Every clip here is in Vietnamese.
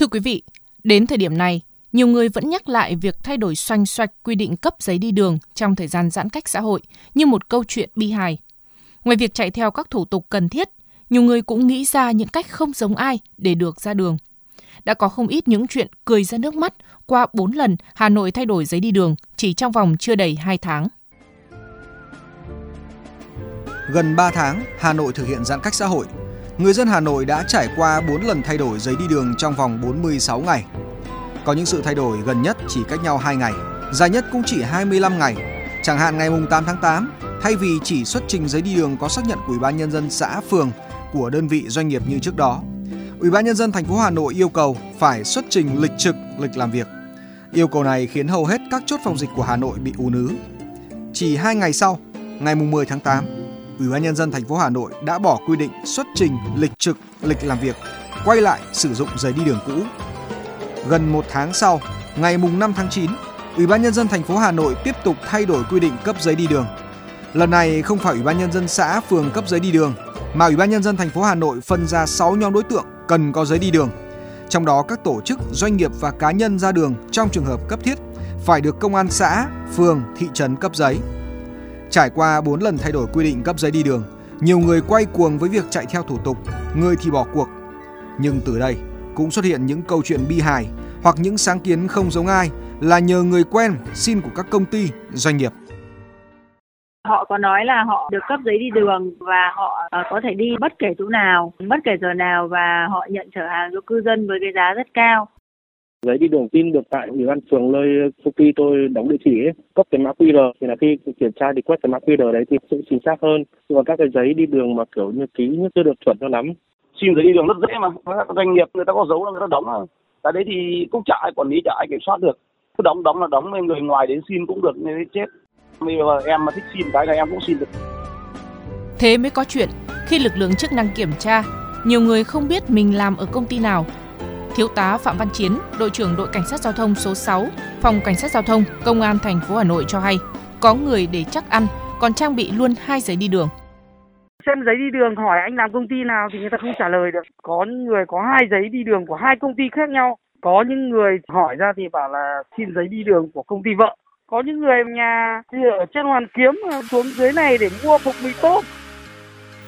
Thưa quý vị, đến thời điểm này, nhiều người vẫn nhắc lại việc thay đổi xoanh xoạch quy định cấp giấy đi đường trong thời gian giãn cách xã hội như một câu chuyện bi hài. Ngoài việc chạy theo các thủ tục cần thiết, nhiều người cũng nghĩ ra những cách không giống ai để được ra đường. Đã có không ít những chuyện cười ra nước mắt qua 4 lần Hà Nội thay đổi giấy đi đường chỉ trong vòng chưa đầy 2 tháng. Gần 3 tháng, Hà Nội thực hiện giãn cách xã hội. Người dân Hà Nội đã trải qua 4 lần thay đổi giấy đi đường trong vòng 46 ngày. Có những sự thay đổi gần nhất chỉ cách nhau 2 ngày, dài nhất cũng chỉ 25 ngày. Chẳng hạn ngày 8 tháng 8, thay vì chỉ xuất trình giấy đi đường có xác nhận của Ủy ban nhân dân xã, phường của đơn vị doanh nghiệp như trước đó, Ủy ban nhân dân thành phố Hà Nội yêu cầu phải xuất trình lịch trực, lịch làm việc. Yêu cầu này khiến hầu hết các chốt phòng dịch của Hà Nội bị ù nứ. Chỉ 2 ngày sau, ngày 10 tháng 8, Ủy ban nhân dân thành phố Hà Nội đã bỏ quy định xuất trình lịch trực, lịch làm việc, quay lại sử dụng giấy đi đường cũ. Gần một tháng sau, ngày 5 tháng 9, Ủy ban nhân dân thành phố Hà Nội tiếp tục thay đổi quy định cấp giấy đi đường. Lần này không phải Ủy ban nhân dân xã, phường cấp giấy đi đường, mà Ủy ban nhân dân thành phố Hà Nội phân ra 6 nhóm đối tượng cần có giấy đi đường. Trong đó các tổ chức, doanh nghiệp và cá nhân ra đường trong trường hợp cấp thiết phải được công an xã, phường, thị trấn cấp giấy. Trải qua 4 lần thay đổi quy định cấp giấy đi đường, nhiều người quay cuồng với việc chạy theo thủ tục, người thì bỏ cuộc. Nhưng từ đây cũng xuất hiện những câu chuyện bi hài hoặc những sáng kiến không giống ai là nhờ người quen xin của các công ty, doanh nghiệp. Họ có nói là họ được cấp giấy đi đường và họ ờ, có thể đi bất kể chỗ nào, bất kể giờ nào và họ nhận chở hàng cho cư dân với cái giá rất cao. Giấy đi đường tin được tại ủy ban phường nơi công ty tôi đóng địa chỉ ấy, cấp cái mã QR thì là khi kiểm tra thì quét cái mã QR đấy thì sẽ chính xác hơn. Nhưng mà các cái giấy đi đường mà kiểu như ký như chưa được chuẩn cho lắm. Xin giấy đi đường rất dễ mà, các doanh nghiệp người ta có dấu là người ta đóng mà. Tại đấy thì cũng chả ai quản lý chả ai kiểm soát được. Cứ đóng đóng là đóng người ngoài đến xin cũng được nên chết. Bây giờ em mà thích xin cái là em cũng xin được. Thế mới có chuyện, khi lực lượng chức năng kiểm tra, nhiều người không biết mình làm ở công ty nào. Thiếu tá Phạm Văn Chiến, đội trưởng đội cảnh sát giao thông số 6, phòng cảnh sát giao thông, công an thành phố Hà Nội cho hay, có người để chắc ăn còn trang bị luôn hai giấy đi đường. Xem giấy đi đường hỏi anh làm công ty nào thì người ta không trả lời được. Có người có hai giấy đi đường của hai công ty khác nhau. Có những người hỏi ra thì bảo là xin giấy đi đường của công ty vợ có những người nhà ở trên Hoàn Kiếm xuống dưới này để mua phục mì tôm.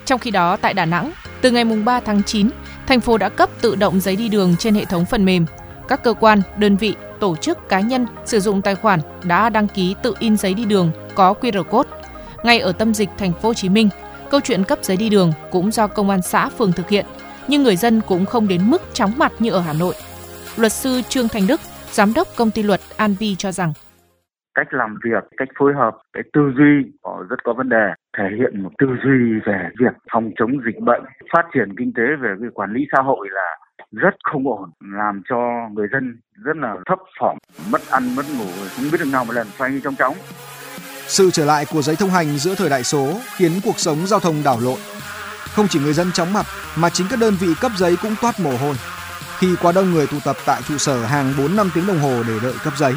Trong khi đó tại Đà Nẵng, từ ngày 3 tháng 9, thành phố đã cấp tự động giấy đi đường trên hệ thống phần mềm. Các cơ quan, đơn vị, tổ chức cá nhân sử dụng tài khoản đã đăng ký tự in giấy đi đường có QR code. Ngay ở tâm dịch thành phố Hồ Chí Minh, câu chuyện cấp giấy đi đường cũng do công an xã phường thực hiện, nhưng người dân cũng không đến mức chóng mặt như ở Hà Nội. Luật sư Trương Thành Đức, giám đốc công ty luật An Vi cho rằng cách làm việc, cách phối hợp, cái tư duy họ rất có vấn đề, thể hiện một tư duy về việc phòng chống dịch bệnh, phát triển kinh tế về cái quản lý xã hội là rất không ổn, làm cho người dân rất là thấp thỏm, mất ăn mất ngủ, không biết được nào một lần xoay như trong chóng. Sự trở lại của giấy thông hành giữa thời đại số khiến cuộc sống giao thông đảo lộn. Không chỉ người dân chóng mặt mà chính các đơn vị cấp giấy cũng toát mồ hôi. Khi quá đông người tụ tập tại trụ sở hàng 4-5 tiếng đồng hồ để đợi cấp giấy,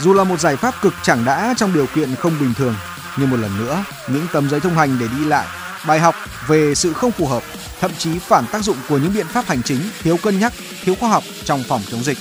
dù là một giải pháp cực chẳng đã trong điều kiện không bình thường, nhưng một lần nữa, những tấm giấy thông hành để đi lại, bài học về sự không phù hợp, thậm chí phản tác dụng của những biện pháp hành chính thiếu cân nhắc, thiếu khoa học trong phòng chống dịch.